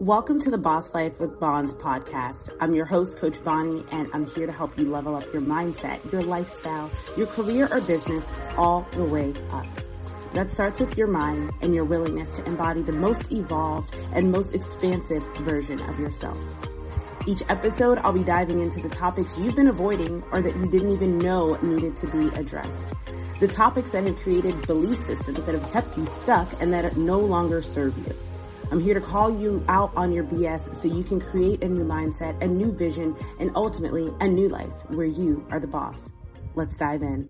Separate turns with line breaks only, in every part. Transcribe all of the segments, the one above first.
Welcome to the Boss Life with Bons podcast. I'm your host, Coach Bonnie, and I'm here to help you level up your mindset, your lifestyle, your career or business all the way up. That starts with your mind and your willingness to embody the most evolved and most expansive version of yourself. Each episode, I'll be diving into the topics you've been avoiding or that you didn't even know needed to be addressed. The topics that have created belief systems that have kept you stuck and that no longer serve you. I'm here to call you out on your BS so you can create a new mindset, a new vision, and ultimately a new life where you are the boss. Let's dive in.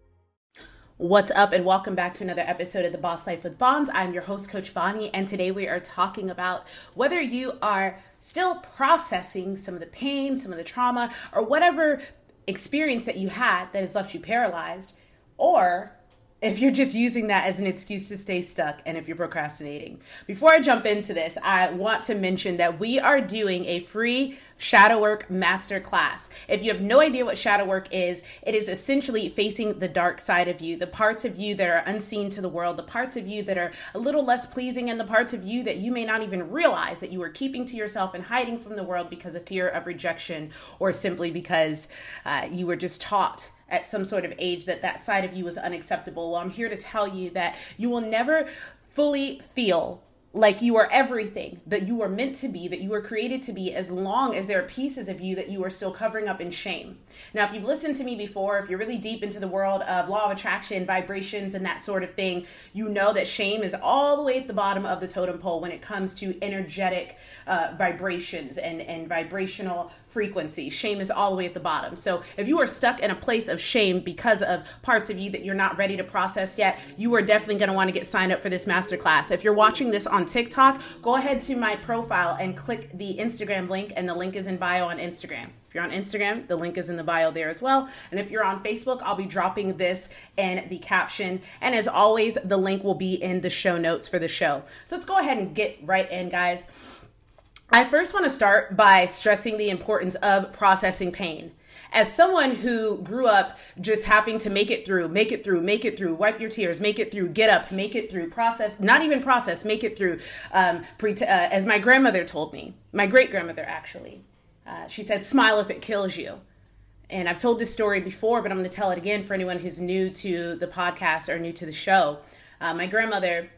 What's up, and welcome back to another episode of The Boss Life with Bons. I'm your host, Coach Bonnie, and today we are talking about whether you are still processing some of the pain, some of the trauma, or whatever experience that you had that has left you paralyzed, or if you're just using that as an excuse to stay stuck and if you're procrastinating. Before I jump into this, I want to mention that we are doing a free shadow work masterclass. If you have no idea what shadow work is, it is essentially facing the dark side of you, the parts of you that are unseen to the world, the parts of you that are a little less pleasing, and the parts of you that you may not even realize that you are keeping to yourself and hiding from the world because of fear of rejection or simply because uh, you were just taught at some sort of age that that side of you is unacceptable. Well, I'm here to tell you that you will never fully feel like you are everything that you are meant to be, that you were created to be, as long as there are pieces of you that you are still covering up in shame. Now, if you've listened to me before, if you're really deep into the world of law of attraction, vibrations, and that sort of thing, you know that shame is all the way at the bottom of the totem pole when it comes to energetic uh, vibrations and, and vibrational frequency. Shame is all the way at the bottom. So if you are stuck in a place of shame because of parts of you that you're not ready to process yet, you are definitely going to want to get signed up for this masterclass. If you're watching this on TikTok, go ahead to my profile and click the Instagram link, and the link is in bio on Instagram. If you're on Instagram, the link is in the bio there as well. And if you're on Facebook, I'll be dropping this in the caption. And as always, the link will be in the show notes for the show. So let's go ahead and get right in, guys. I first want to start by stressing the importance of processing pain. As someone who grew up just having to make it through, make it through, make it through, wipe your tears, make it through, get up, make it through, process, not even process, make it through, um, pre- uh, as my grandmother told me, my great grandmother actually, uh, she said, smile if it kills you. And I've told this story before, but I'm going to tell it again for anyone who's new to the podcast or new to the show. Uh, my grandmother,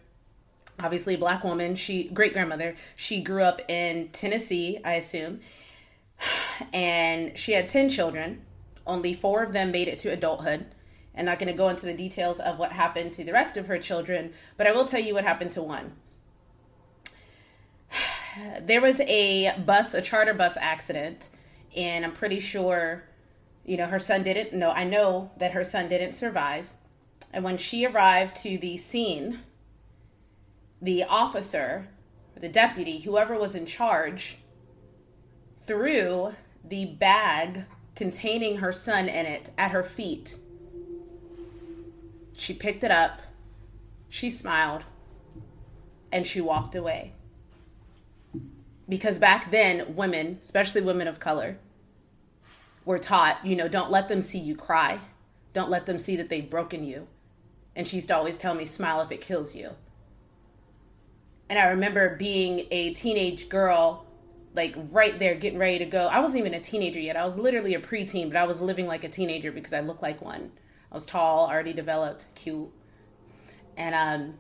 obviously a black woman. She great grandmother. She grew up in tennessee i assume. And she had 10 children. Only four of them made it to adulthood. I'm not going to go into the details of what happened to the rest of her children but i will tell you what happened to one. There was a bus a charter bus accident and i'm pretty sure you know her son didn't no i know that her son didn't survive. And when she arrived to the scene the officer, the deputy, whoever was in charge, threw the bag containing her son in it at her feet. She picked it up, she smiled, and she walked away. Because back then, women, especially women of color, were taught, you know, don't let them see you cry. Don't let them see that they've broken you. And she used to always tell me, smile if it kills you. And I remember being a teenage girl, like right there, getting ready to go. I wasn't even a teenager yet. I was literally a preteen, but I was living like a teenager because I looked like one. I was tall, already developed, cute. And um,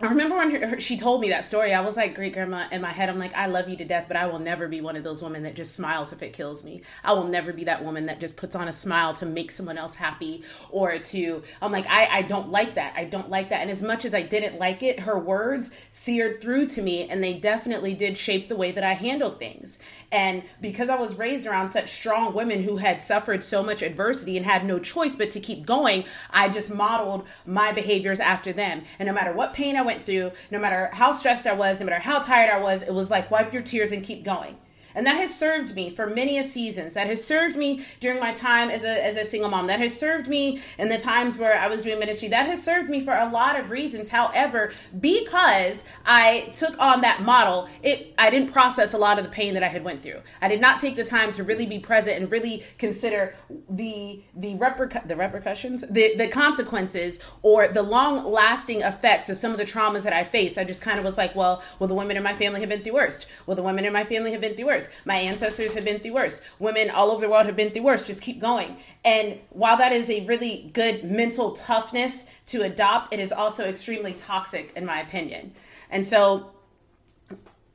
I remember when her, she told me that story, I was like, great grandma, in my head, I'm like, I love you to death, but I will never be one of those women that just smiles if it kills me. I will never be that woman that just puts on a smile to make someone else happy or to, I'm like, I, I don't like that. I don't like that. And as much as I didn't like it, her words seared through to me and they definitely did shape the way that I handled things. And because I was raised around such strong women who had suffered so much adversity and had no choice but to keep going, I just modeled my behaviors after them. And no matter what pain I went through, no matter how stressed I was, no matter how tired I was, it was like wipe your tears and keep going. And that has served me for many a seasons. That has served me during my time as a, as a single mom. That has served me in the times where I was doing ministry. That has served me for a lot of reasons. However, because I took on that model, it I didn't process a lot of the pain that I had went through. I did not take the time to really be present and really consider the the repercu- the repercussions, the the consequences or the long lasting effects of some of the traumas that I faced. I just kind of was like, well, well, the women in my family have been through worse. Well, the women in my family have been through worse. My ancestors have been through worse. Women all over the world have been through worse. Just keep going. And while that is a really good mental toughness to adopt, it is also extremely toxic, in my opinion. And so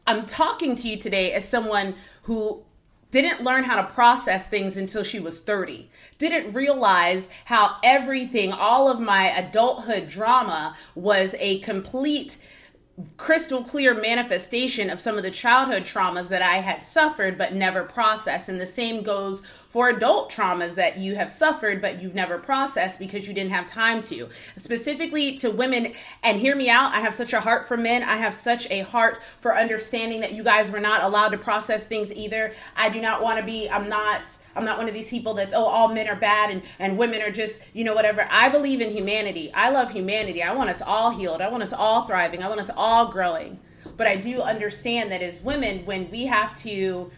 I'm talking to you today as someone who didn't learn how to process things until she was 30. Didn't realize how everything, all of my adulthood drama was a complete crystal clear manifestation of some of the childhood traumas that I had suffered but never processed. And the same goes for adult traumas that you have suffered but you've never processed because you didn't have time to. Specifically to women, and hear me out, I have such a heart for men. I have such a heart for understanding that you guys were not allowed to process things either. I do not want to be, I'm not. I'm not one of these people that's oh all men are bad and and women are just you know whatever. I believe in humanity. I love humanity. I want us all healed. I want us all thriving. I want us all growing. But I do understand that as women when we have to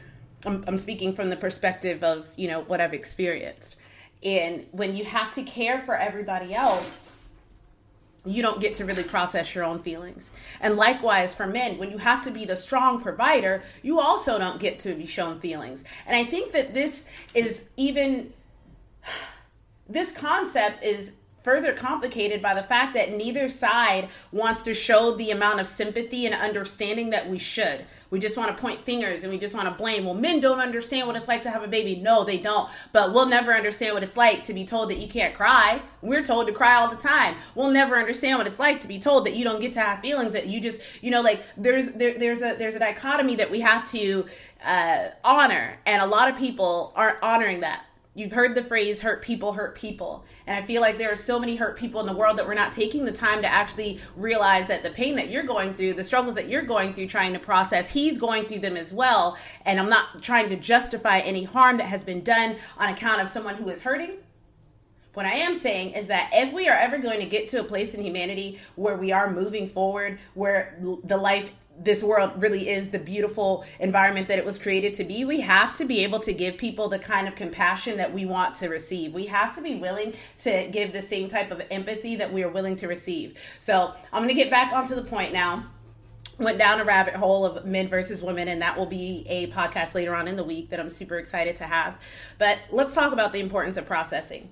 I'm, I'm speaking from the perspective of you know what I've experienced. And when you have to care for everybody else, you don't get to really process your own feelings. And likewise for men, when you have to be the strong provider, you also don't get to be shown feelings. And I think that this is even this concept is further complicated by the fact that neither side wants to show the amount of sympathy and understanding that we should. We just want to point fingers and we just want to blame. Well, men don't understand what it's like to have a baby. No, they don't. But we'll never understand what it's like to be told that you can't cry. We're told to cry all the time. We'll never understand what it's like to be told that you don't get to have feelings that you just, you know, like there's there, there's a there's a dichotomy that we have to uh, honor, and a lot of people aren't honoring that You've heard the phrase hurt people hurt people. And I feel like there are so many hurt people in the world that we're not taking the time to actually realize that the pain that you're going through, the struggles that you're going through trying to process, he's going through them as well. And I'm not trying to justify any harm that has been done on account of someone who is hurting. What I am saying is that if we are ever going to get to a place in humanity where we are moving forward, where the life this world really is the beautiful environment that it was created to be, we have to be able to give people the kind of compassion that we want to receive. We have to be willing to give the same type of empathy that we are willing to receive. So I'm going to get back onto the point now went down a rabbit hole of men versus women and that will be a podcast later on in the week that i'm super excited to have but let's talk about the importance of processing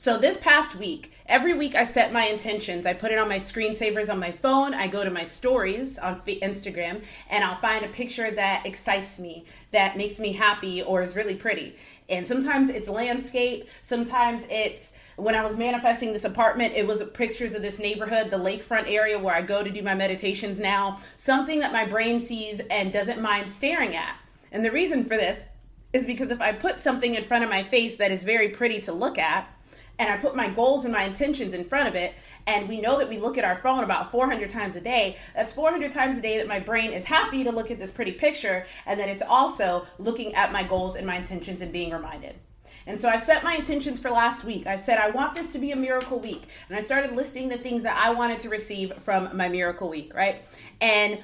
so this past week, every week I set my intentions. I put it on my screensavers on my phone. I go to my stories on Instagram and I'll find a picture that excites me, that makes me happy or is really pretty. And sometimes it's landscape, sometimes it's when I was manifesting this apartment, it was pictures of this neighborhood, the lakefront area where I go to do my meditations now, something that my brain sees and doesn't mind staring at. And the reason for this is because if I put something in front of my face that is very pretty to look at, and I put my goals and my intentions in front of it. And we know that we look at our phone about 400 times a day. That's 400 times a day that my brain is happy to look at this pretty picture, and that it's also looking at my goals and my intentions and being reminded. And so I set my intentions for last week. I said, I want this to be a miracle week. And I started listing the things that I wanted to receive from my miracle week, right? And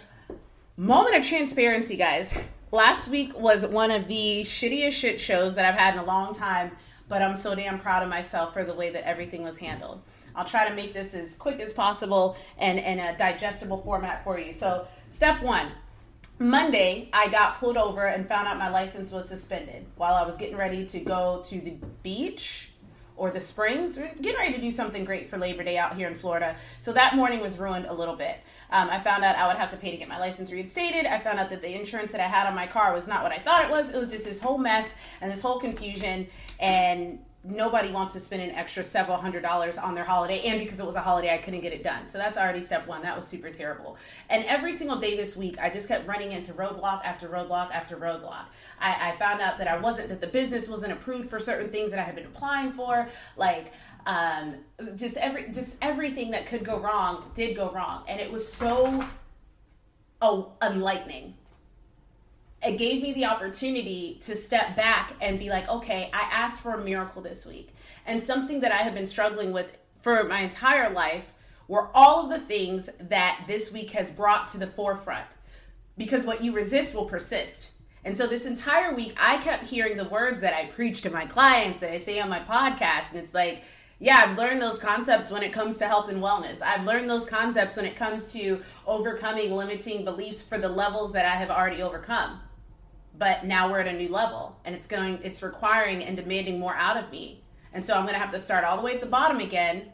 moment of transparency, guys. Last week was one of the shittiest shit shows that I've had in a long time but I'm so damn proud of myself for the way that everything was handled. I'll try to make this as quick as possible and in a digestible format for you. So, step one Monday, I got pulled over and found out my license was suspended while I was getting ready to go to the beach or the springs. Getting ready to do something great for Labor Day out here in Florida. So that morning was ruined a little bit. Um, I found out I would have to pay to get my license reinstated. I found out that the insurance that I had on my car was not what I thought it was. It was just this whole mess and this whole confusion. And nobody wants to spend an extra several hundred dollars on their holiday and because it was a holiday i couldn't get it done. So that's already step one. That was super terrible. And every single day this week i just kept running into roadblock after roadblock after roadblock. I, I found out that i wasn't that the business wasn't approved for certain things that i had been applying for. Like um, just every just everything that could go wrong did go wrong. And it was so oh enlightening it gave me the opportunity to step back and be like, okay, I asked for a miracle this week. And something that I have been struggling with for my entire life were all of the things that this week has brought to the forefront. Because what you resist will persist. And so this entire week, I kept hearing the words that I preach to my clients, that I say on my podcast. And it's like, yeah, I've learned those concepts when it comes to health and wellness. I've learned those concepts when it comes to overcoming limiting beliefs for the levels that I have already overcome. But now we're at a new level and it's going, it's requiring and demanding more out of me. And so I'm going to have to start all the way at the bottom again.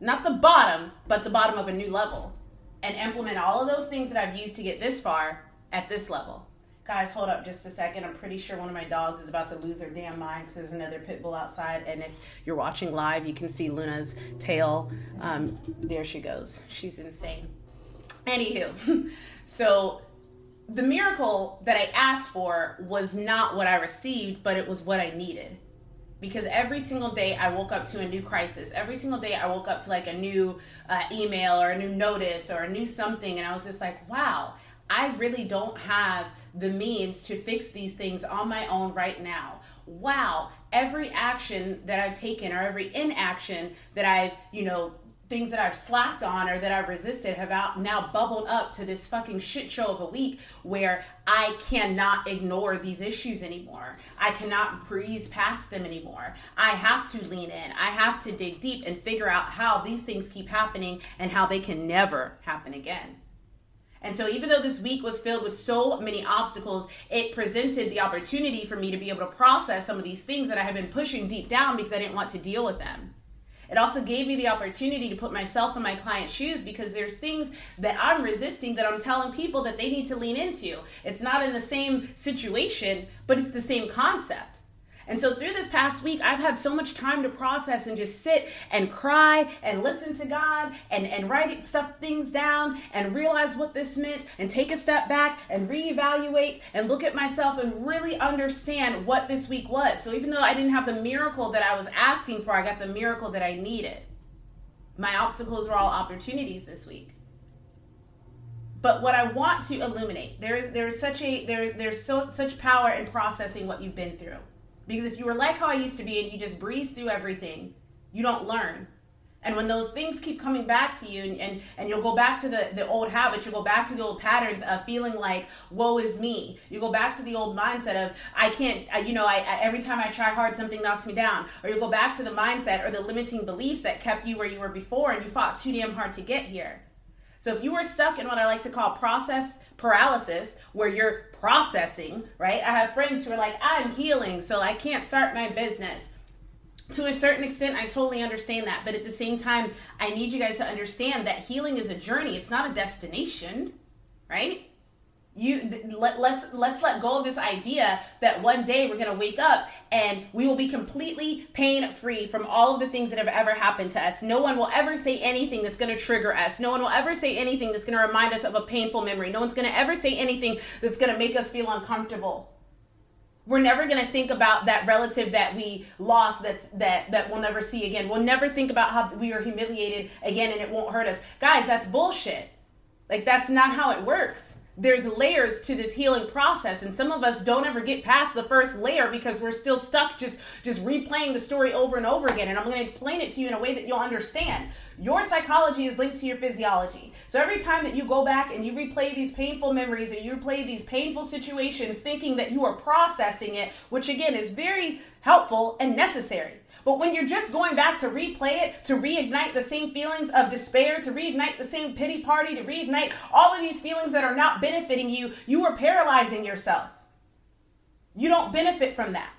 Not the bottom, but the bottom of a new level and implement all of those things that I've used to get this far at this level. Guys, hold up just a second. I'm pretty sure one of my dogs is about to lose their damn mind because there's another pit bull outside. And if you're watching live, you can see Luna's tail. Um, there she goes. She's insane. Anywho, so the miracle that I asked for was not what I received, but it was what I needed. Because every single day I woke up to a new crisis. Every single day I woke up to like a new uh, email or a new notice or a new something. And I was just like, wow, I really don't have the means to fix these things on my own right now. Wow, every action that I've taken or every inaction that I've, you know, things that I've slacked on or that I've resisted have out now bubbled up to this fucking shit show of a week where I cannot ignore these issues anymore. I cannot breeze past them anymore. I have to lean in. I have to dig deep and figure out how these things keep happening and how they can never happen again. And so, even though this week was filled with so many obstacles, it presented the opportunity for me to be able to process some of these things that I have been pushing deep down because I didn't want to deal with them. It also gave me the opportunity to put myself in my client's shoes because there's things that I'm resisting that I'm telling people that they need to lean into. It's not in the same situation, but it's the same concept. And so through this past week, I've had so much time to process and just sit and cry and listen to God and, and write stuff things down and realize what this meant and take a step back and reevaluate and look at myself and really understand what this week was. So even though I didn't have the miracle that I was asking for, I got the miracle that I needed. My obstacles were all opportunities this week but what I want to illuminate there is there is such a there there's so such power in processing what you've been through. Because if you were like how I used to be and you just breeze through everything, you don't learn. And when those things keep coming back to you and, and, and you'll go back to the, the old habits, you'll go back to the old patterns of feeling like, woe is me. You go back to the old mindset of, I can't, I, you know, I, I, every time I try hard, something knocks me down. Or you go back to the mindset or the limiting beliefs that kept you where you were before and you fought too damn hard to get here. So if you were stuck in what I like to call process paralysis, where you're processing, right? I have friends who are like, I'm healing, so I can't start my business. To a certain extent, I totally understand that. But at the same time, I need you guys to understand that healing is a journey, it's not a destination, right? You let, let's let's let go of this idea that one day we're going to wake up and we will be completely pain free from all of the things that have ever happened to us. No one will ever say anything that's going to trigger us. No one will ever say anything that's going to remind us of a painful memory. No one's going to ever say anything that's going to make us feel uncomfortable. We're never going to think about that relative that we lost that's that that we'll never see again. We'll never think about how we were humiliated again and it won't hurt us. Guys that's bullshit. Like that's not how it works there's layers to this healing process and some of us don't ever get past the first layer because we're still stuck just just replaying the story over and over again. And i'm going to explain it to you in a way that you'll understand. Your psychology is linked to your physiology. So every time that you go back and you replay these painful memories or you replay these painful situations thinking that you are processing it which again is very helpful and necessary but when you're just going back to replay it, to reignite the same feelings of despair, to reignite the same pity party, to reignite all of these feelings that are not benefiting you, you are paralyzing yourself. You don't benefit from that.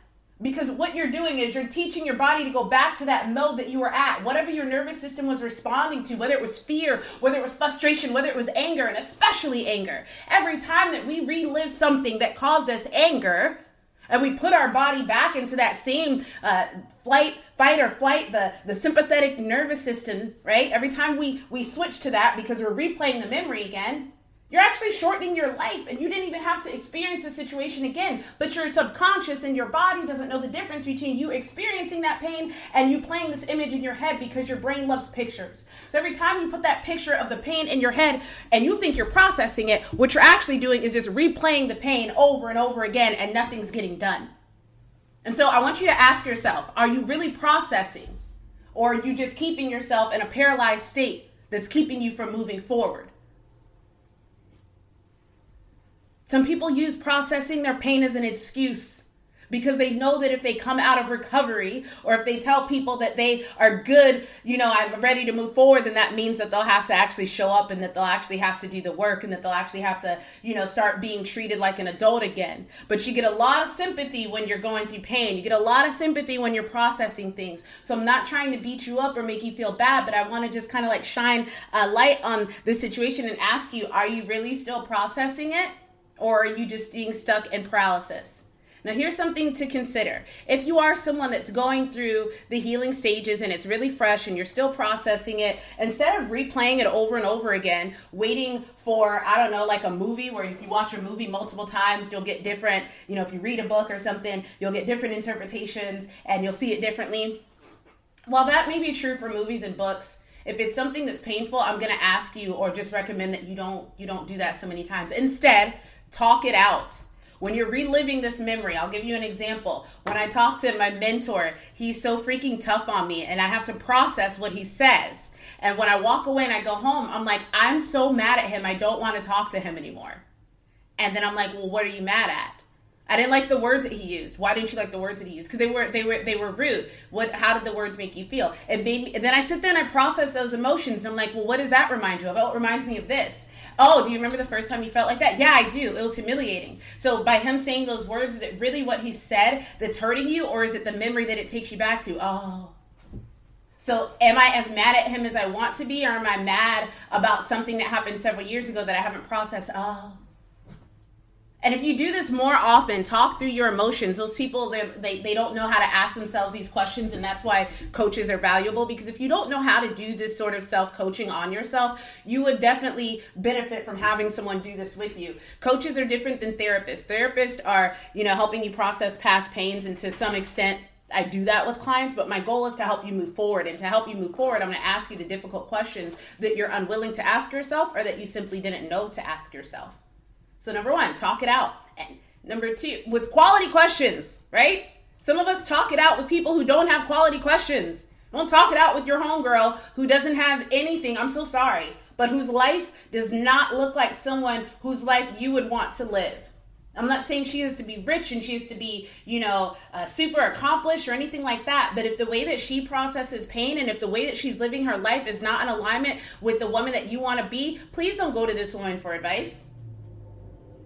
Because what you're doing is you're teaching your body to go back to that mode that you were at, whatever your nervous system was responding to, whether it was fear, whether it was frustration, whether it was anger, and especially anger. Every time that we relive something that caused us anger, and we put our body back into that same uh, flight, fight or flight, the, the sympathetic nervous system, right? Every time we, we switch to that because we're replaying the memory again, You're actually shortening your life and you didn't even have to experience the situation again. But your subconscious and your body doesn't know the difference between you experiencing that pain and you playing this image in your head because your brain loves pictures. So every time you put that picture of the pain in your head and you think you're processing it, what you're actually doing is just replaying the pain over and over again and nothing's getting done. And so I want you to ask yourself are you really processing? Or are you just keeping yourself in a paralyzed state that's keeping you from moving forward? Some people use processing their pain as an excuse because they know that if they come out of recovery or if they tell people that they are good, you know, I'm ready to move forward, then that means that they'll have to actually show up and that they'll actually have to do the work and that they'll actually have to, you know, start being treated like an adult again. But you get a lot of sympathy when you're going through pain. You get a lot of sympathy when you're processing things. So I'm not trying to beat you up or make you feel bad, but I want to just kind of like shine a light on the situation and ask you, are you really still processing it? Or are you just being stuck in paralysis? Now, here's something to consider. If you are someone that's going through the healing stages and it's really fresh and you're still processing it, instead of replaying it over and over again, waiting for, I don't know, like a movie where if you watch a movie multiple times, you'll get different, you know, if you read a book or something, you'll get different interpretations and you'll see it differently. While that may be true for movies and books, if it's something that's painful, I'm going to ask you or just recommend that you don't you don't do that so many times. Instead, Talk it out. When you're reliving this memory, I'll give you an example. When I talk to my mentor, he's so freaking tough on me and I have to process what he says. And when I walk away and I go home, I'm like, I'm so mad at him. I don't want to talk to him anymore. And then I'm like, well, what are you mad at? I didn't like the words that he used. Why didn't you like the words that he used? Because they were they were they were rude. What? How did the words make you feel? It made me. And then I sit there and I process those emotions. And I'm like, well, what does that remind you of? Oh, it reminds me of this. Oh, do you remember the first time you felt like that? Yeah, I do. It was humiliating. So by him saying those words, is it really what he said that's hurting you, or is it the memory that it takes you back to? Oh. So am I as mad at him as I want to be, or am I mad about something that happened several years ago that I haven't processed? Oh. And if you do this more often, talk through your emotions. Those people, they, they don't know how to ask themselves these questions, and that's why coaches are valuable. Because if you don't know how to do this sort of self coaching on yourself, you would definitely benefit from having someone do this with you. Coaches are different than therapists. Therapists are, you know, helping you process past pains, and to some extent, I do that with clients, but my goal is to help you move forward. And to help you move forward, I'm going to ask you the difficult questions that you're unwilling to ask yourself or that you simply didn't know to ask yourself. So number one, talk it out. And number two, with quality questions, right? Some of us talk it out with people who don't have quality questions. Don't talk it out with your homegirl who doesn't have anything. I'm so sorry, but whose life does not look like someone whose life you would want to live. I'm not saying she has to be rich and she has to be, you know, uh, super accomplished or anything like that. But if the way that she processes pain and if the way that she's living her life is not in alignment with the woman that you want to be, please don't go to this woman for advice.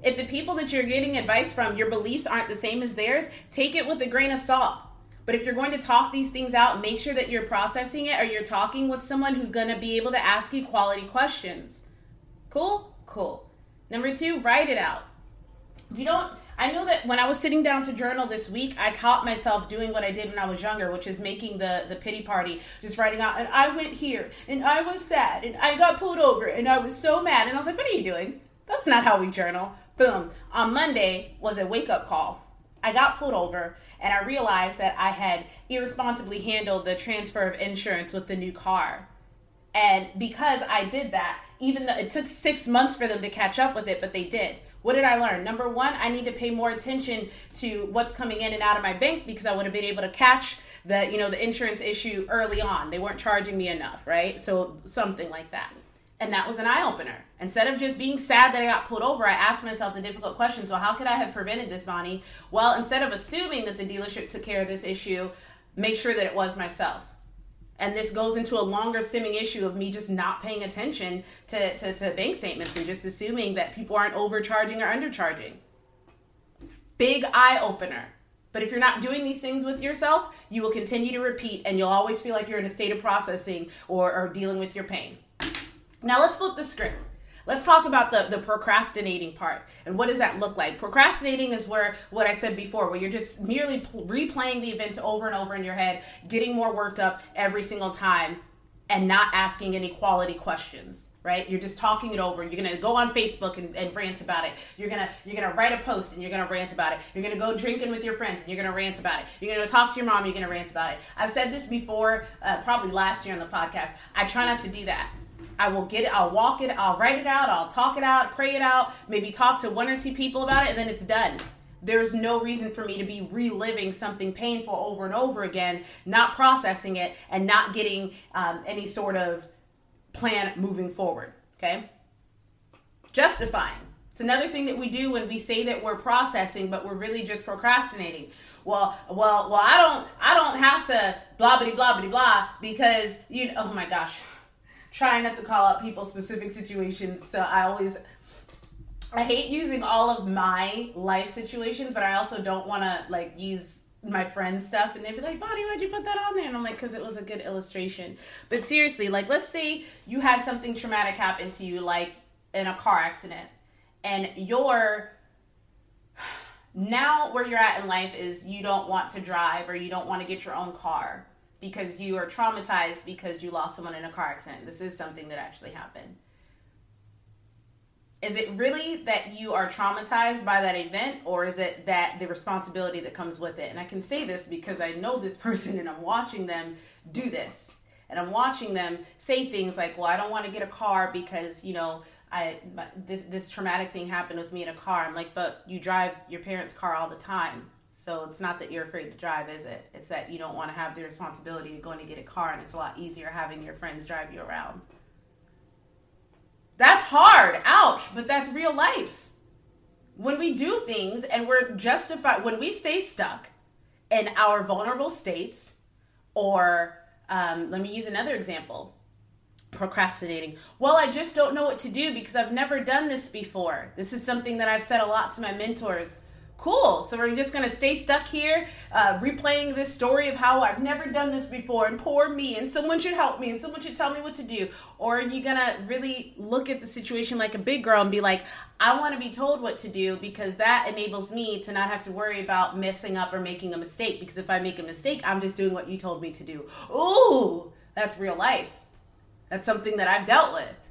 If the people that you're getting advice from, your beliefs aren't the same as theirs, take it with a grain of salt. But if you're going to talk these things out, make sure that you're processing it or you're talking with someone who's going to be able to ask you quality questions. Cool? Cool. Number two, write it out. If you don't, I know that when I was sitting down to journal this week, I caught myself doing what I did when I was younger, which is making the the pity party, just writing out. And I went here, and I was sad, and I got pulled over, and I was so mad. And I was like, "What are you doing? That's not how we journal." Boom. On Monday was a wake up call. I got pulled over and I realized that I had irresponsibly handled the transfer of insurance with the new car. And because I did that, even though it took six months for them to catch up with it, but they did. What did I learn? Number one, I need to pay more attention to what's coming in and out of my bank because I would have been able to catch the, you know, the insurance issue early on. They weren't charging me enough, right? So something like that. And that was an eye opener. Instead of just being sad that I got pulled over, I asked myself the difficult questions. Well, how could I have prevented this, Bonnie? Well, instead of assuming that the dealership took care of this issue, make sure that it was myself. And this goes into a longer stemming issue of me just not paying attention to, to, to bank statements and just assuming that people aren't overcharging or undercharging. Big eye opener. But if you're not doing these things with yourself, you will continue to repeat and you'll always feel like you're in a state of processing or, or dealing with your pain. Now let's flip the script. Let's talk about the, the procrastinating part. And what does that look like? Procrastinating is where, what I said before, where you're just merely pl- replaying the events over and over in your head, getting more worked up every single time, and not asking any quality questions. right? You're just talking it over. You're gonna go on Facebook and, and, rant about it. You're gonna you're gonna write a post and you're gonna rant about it. You're gonna go drinking with your friends and you're gonna rant about it. You're gonna talk to your mom. You're gonna rant about it. I've said this before, uh, probably last year on the podcast. I try not to do that. I will get it. I'll walk it. I'll write it out. I'll talk it out. Pray it out. Maybe talk to one or two people about it, and then it's done. There's no reason for me to be reliving something painful over and over again, not processing it, and not getting um, any sort of plan moving forward. Okay? Justifying. It's another thing that we do when we say that we're processing, but we're really just procrastinating. Well, well, well, I don't, I don't have to blah blah blah blah blah because you. Oh my gosh, trying not to call out people's specific situations. So I always, I hate using all of my life situations, but I also don't want to like use my friends stuff and they'd be like, Bonnie, why'd you put that on there? And I'm like, because it was a good illustration. But seriously, like, let's say you had something traumatic happen to you, like in a car accident, and you're now where you're at in life is you don't want to drive or you don't want to get your own car because you are traumatized because you lost someone in a car accident. This is something that actually happened. Is it really that you are traumatized by that event, or is it that the responsibility that comes with it? And I can say this because I know this person and I'm watching them do this. And I'm watching them say things like, "Well, I don't want to get a car because you know I this this traumatic thing happened with me in a car." I'm like, "But you drive your parents' car all the time, so it's not that you're afraid to drive, is it? It's that you don't want to have the responsibility of going to get a car, and it's a lot easier having your friends drive you around." That's hard. Ouch. But that's real life. When we do things and we're justified, when we stay stuck in our vulnerable states, or um, let me use another example procrastinating. Well, I just don't know what to do because I've never done this before. This is something that I've said a lot to my mentors cool. So we're just gonna stay stuck here, uh, replaying this story of how I've never done this before, and poor me, and someone should help me, and someone should tell me what to do. Or are you gonna really look at the situation like a big girl and be like, I want to be told what to do because that enables me to not have to worry about messing up or making a mistake. Because if I make a mistake, I'm just doing what you told me to do. Ooh, that's real life. That's something that I've dealt with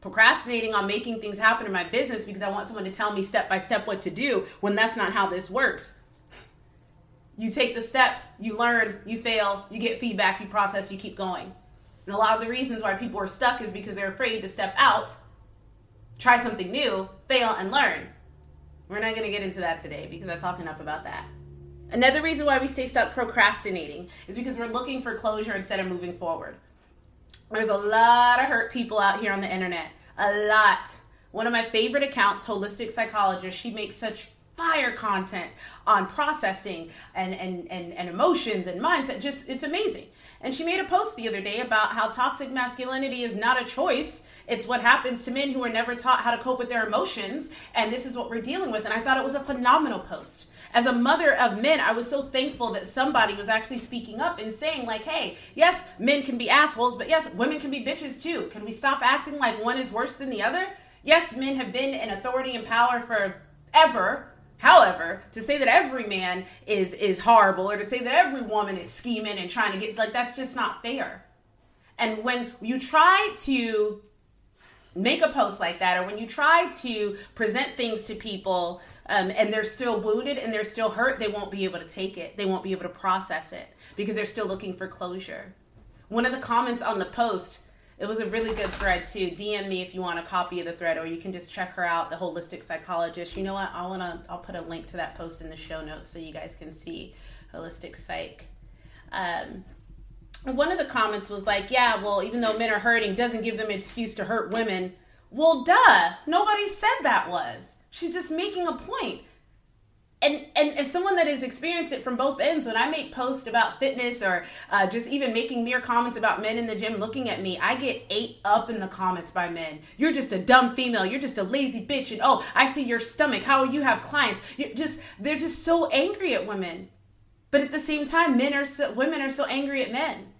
procrastinating on making things happen in my business because I want someone to tell me step by step what to do when that's not how this works. You take the step, you learn, you fail, you get feedback, you process, you keep going. And a lot of the reasons why people are stuck is because they're afraid to step out, try something new, fail, and learn. We're not going to get into that today because I talked enough about that. Another reason why we stay stuck procrastinating is because we're looking for closure instead of moving forward. There's a lot of hurt people out here on the internet. A lot. One of my favorite accounts, Holistic Psychologist, she makes such fire content on processing and, and, and, and emotions and mindset. Just, it's amazing. And she made a post the other day about how toxic masculinity is not a choice. It's what happens to men who are never taught how to cope with their emotions. And this is what we're dealing with. And I thought it was a phenomenal post as a mother of men, I was so thankful that somebody was actually speaking up and saying, like, hey, yes, men can be assholes, but yes, women can be bitches too. Can we stop acting like one is worse than the other? Yes, men have been in authority and power forever. However, to say that every man is is horrible or to say that every woman is scheming and trying to get like that's just not fair. And when you try to make a post like that or when you try to present things to people um, and they're still wounded and they're still hurt, they won't be able to take it. They won't be able to process it because they're still looking for closure. One of the comments on the post, it was a really good thread too. DM me if you want a copy of the thread, or you can just check her out, the holistic psychologist. You know what? I wanna I'll put a link to that post in the show notes so you guys can see holistic psych. Um, one of the comments was like, "Yeah, well, even though men are hurting, doesn't give them an excuse to hurt women." Well, duh. Nobody said that was. She's just making a point. And, and as someone that has experienced it from both ends, when I make posts about fitness or uh, just even making mere comments about men in the gym looking at me, I get ate up in the comments by men. You're just a dumb female. You're just a lazy bitch. And oh, I see your stomach. How you have clients? You're just they're just so angry at women. But at the same time, men are so, women are so angry at men.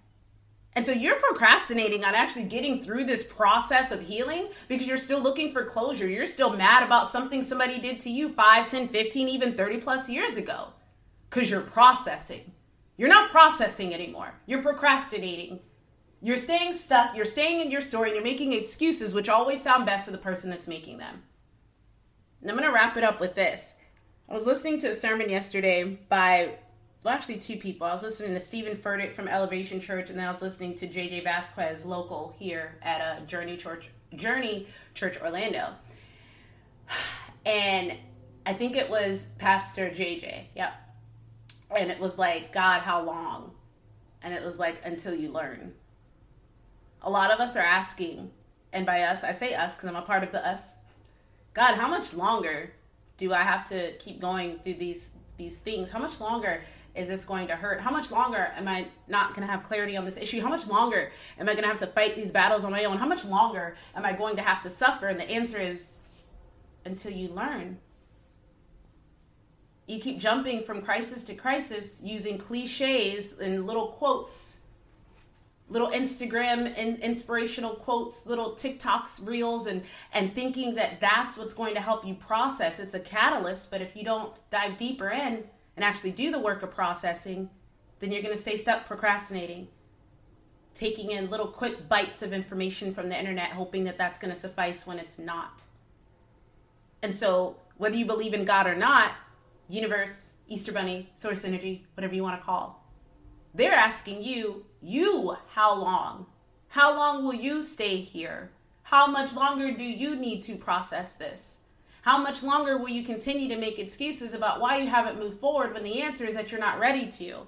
And so you're procrastinating on actually getting through this process of healing because you're still looking for closure. You're still mad about something somebody did to you 5, 10, 15, even 30 plus years ago because you're processing. You're not processing anymore, you're procrastinating. You're staying stuck, you're staying in your story, and you're making excuses, which always sound best to the person that's making them. And I'm going to wrap it up with this. I was listening to a sermon yesterday by, well, actually, two people. I was listening to Steven Furtick from Elevation Church, and then I was listening to JJ Vasquez, local here at a Journey Church, Journey Church Orlando. And I think it was Pastor JJ. Yep. And it was like, God, how long? And it was like, until you learn. A lot of us are asking, and by us, I say us because I'm a part of the us. God, how much longer do I have to keep going through these these things? How much longer is this going to hurt? How much longer am I not going to have clarity on this issue? How much longer am I going to have to fight these battles on my own? How much longer am I going to have to suffer? And the answer is until you learn. You keep jumping from crisis to crisis using cliches and little quotes, little Instagram and inspirational quotes, little TikToks, reels, and and thinking that that's what's going to help you process. It's a catalyst, but if you don't dive deeper in and actually do the work of processing, then you're going to stay stuck procrastinating taking in little quick bites of information from the internet, hoping that that's going to suffice when it's not. And so, whether you believe in God or not, universe, Easter Bunny, source energy, whatever you want to call, they're asking you, you, how long? How long will you stay here? How much longer do you need to process this? How much longer will you continue to make excuses about why you haven't moved forward when the answer is that you're not ready to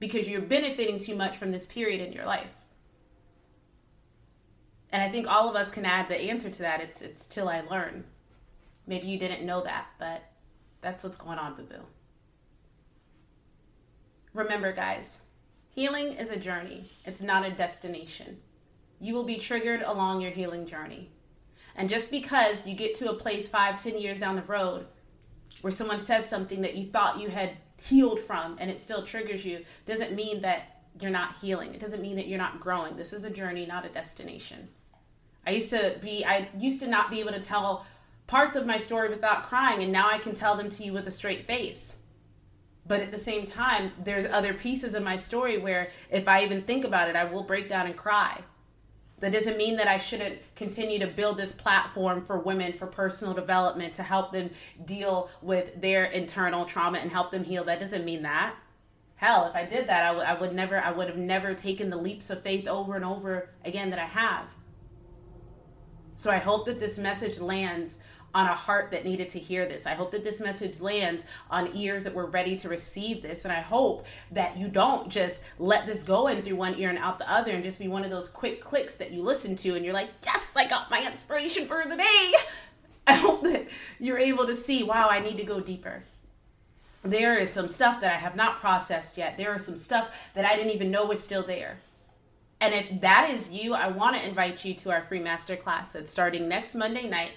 because you're benefiting too much from this period in your life? And I think all of us can add the answer to that. It's it's till I learn. Maybe you didn't know that, but that's what's going on, boo boo. Remember, guys, healing is a journey, it's not a destination. You will be triggered along your healing journey. And just because you get to a place five, ten years down the road where someone says something that you thought you had healed from and it still triggers you, doesn't mean that you're not healing. It doesn't mean that you're not growing. This is a journey, not a destination. I used to be, I used to not be able to tell parts of my story without crying, and now I can tell them to you with a straight face. But at the same time, there's other pieces of my story where if I even think about it, I will break down and cry. That doesn't mean that I shouldn't continue to build this platform for women for personal development to help them deal with their internal trauma and help them heal. That doesn't mean that. Hell, if I did that, I, w- I would never, I would have never taken the leaps of faith over and over again that I have. So I hope that this message lands on a heart that needed to hear this. I hope that this message lands on ears that were ready to receive this. And I hope that you don't just let this go in through one ear and out the other and just be one of those quick clicks that you listen to and you're like, yes, I got my inspiration for the day. I hope that you're able to see, wow, I need to go deeper. There is some stuff that I have not processed yet. There is some stuff that I didn't even know was still there. And if that is you, I want to invite you to our free masterclass that's starting next Monday night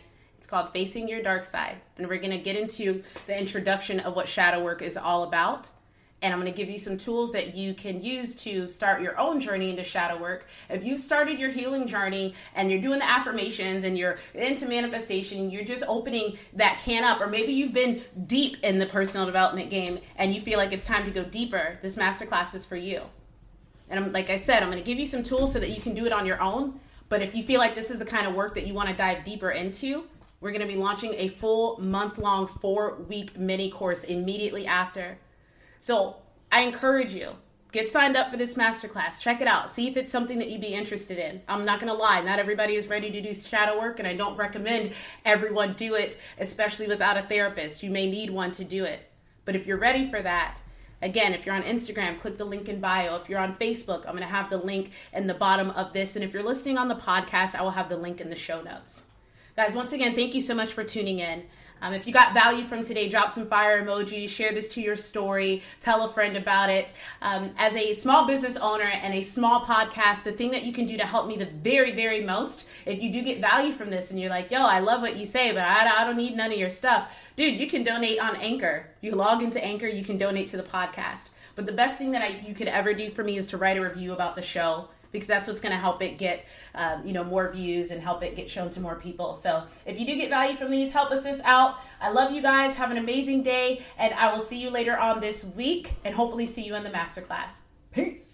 called Facing Your Dark Side. And we're going to get into the introduction of what shadow work is all about. And I'm going to give you some tools that you can use to start your own journey into shadow work. If you've started your healing journey and you're doing the affirmations and you're into manifestation, you're just opening that can up, or maybe you've been deep in the personal development game and you feel like it's time to go deeper, this masterclass is for you. And I'm, like I said, I'm going to give you some tools so that you can do it on your own. But if you feel like this is the kind of work that you want to dive deeper into, we're going to be launching a full month long, four week mini course immediately after. So I encourage you get signed up for this masterclass. Check it out. See if it's something that you'd be interested in. I'm not going to lie, not everybody is ready to do shadow work, and I don't recommend everyone do it, especially without a therapist. You may need one to do it. But if you're ready for that, Again, if you're on Instagram, click the link in bio. If you're on Facebook, I'm going to have the link in the bottom of this. And if you're listening on the podcast, I will have the link in the show notes. Guys, once again, thank you so much for tuning in. Um, if you got value from today, drop some fire emojis, share this to your story, tell a friend about it. Um, as a small business owner and a small podcast, the thing that you can do to help me the very, very most, if you do get value from this and you're like, yo, I love what you say, but I, I don't need none of your stuff, dude, you can donate on Anchor. You log into Anchor, you can donate to the podcast. But the best thing that I, you could ever do for me is to write a review about the show because that's what's going to help it get um, you know more views and help it get shown to more people. So if you do get value from these help us this out. I love you guys. Have an amazing day and i will see you later on this week and hopefully see you in the masterclass. Peace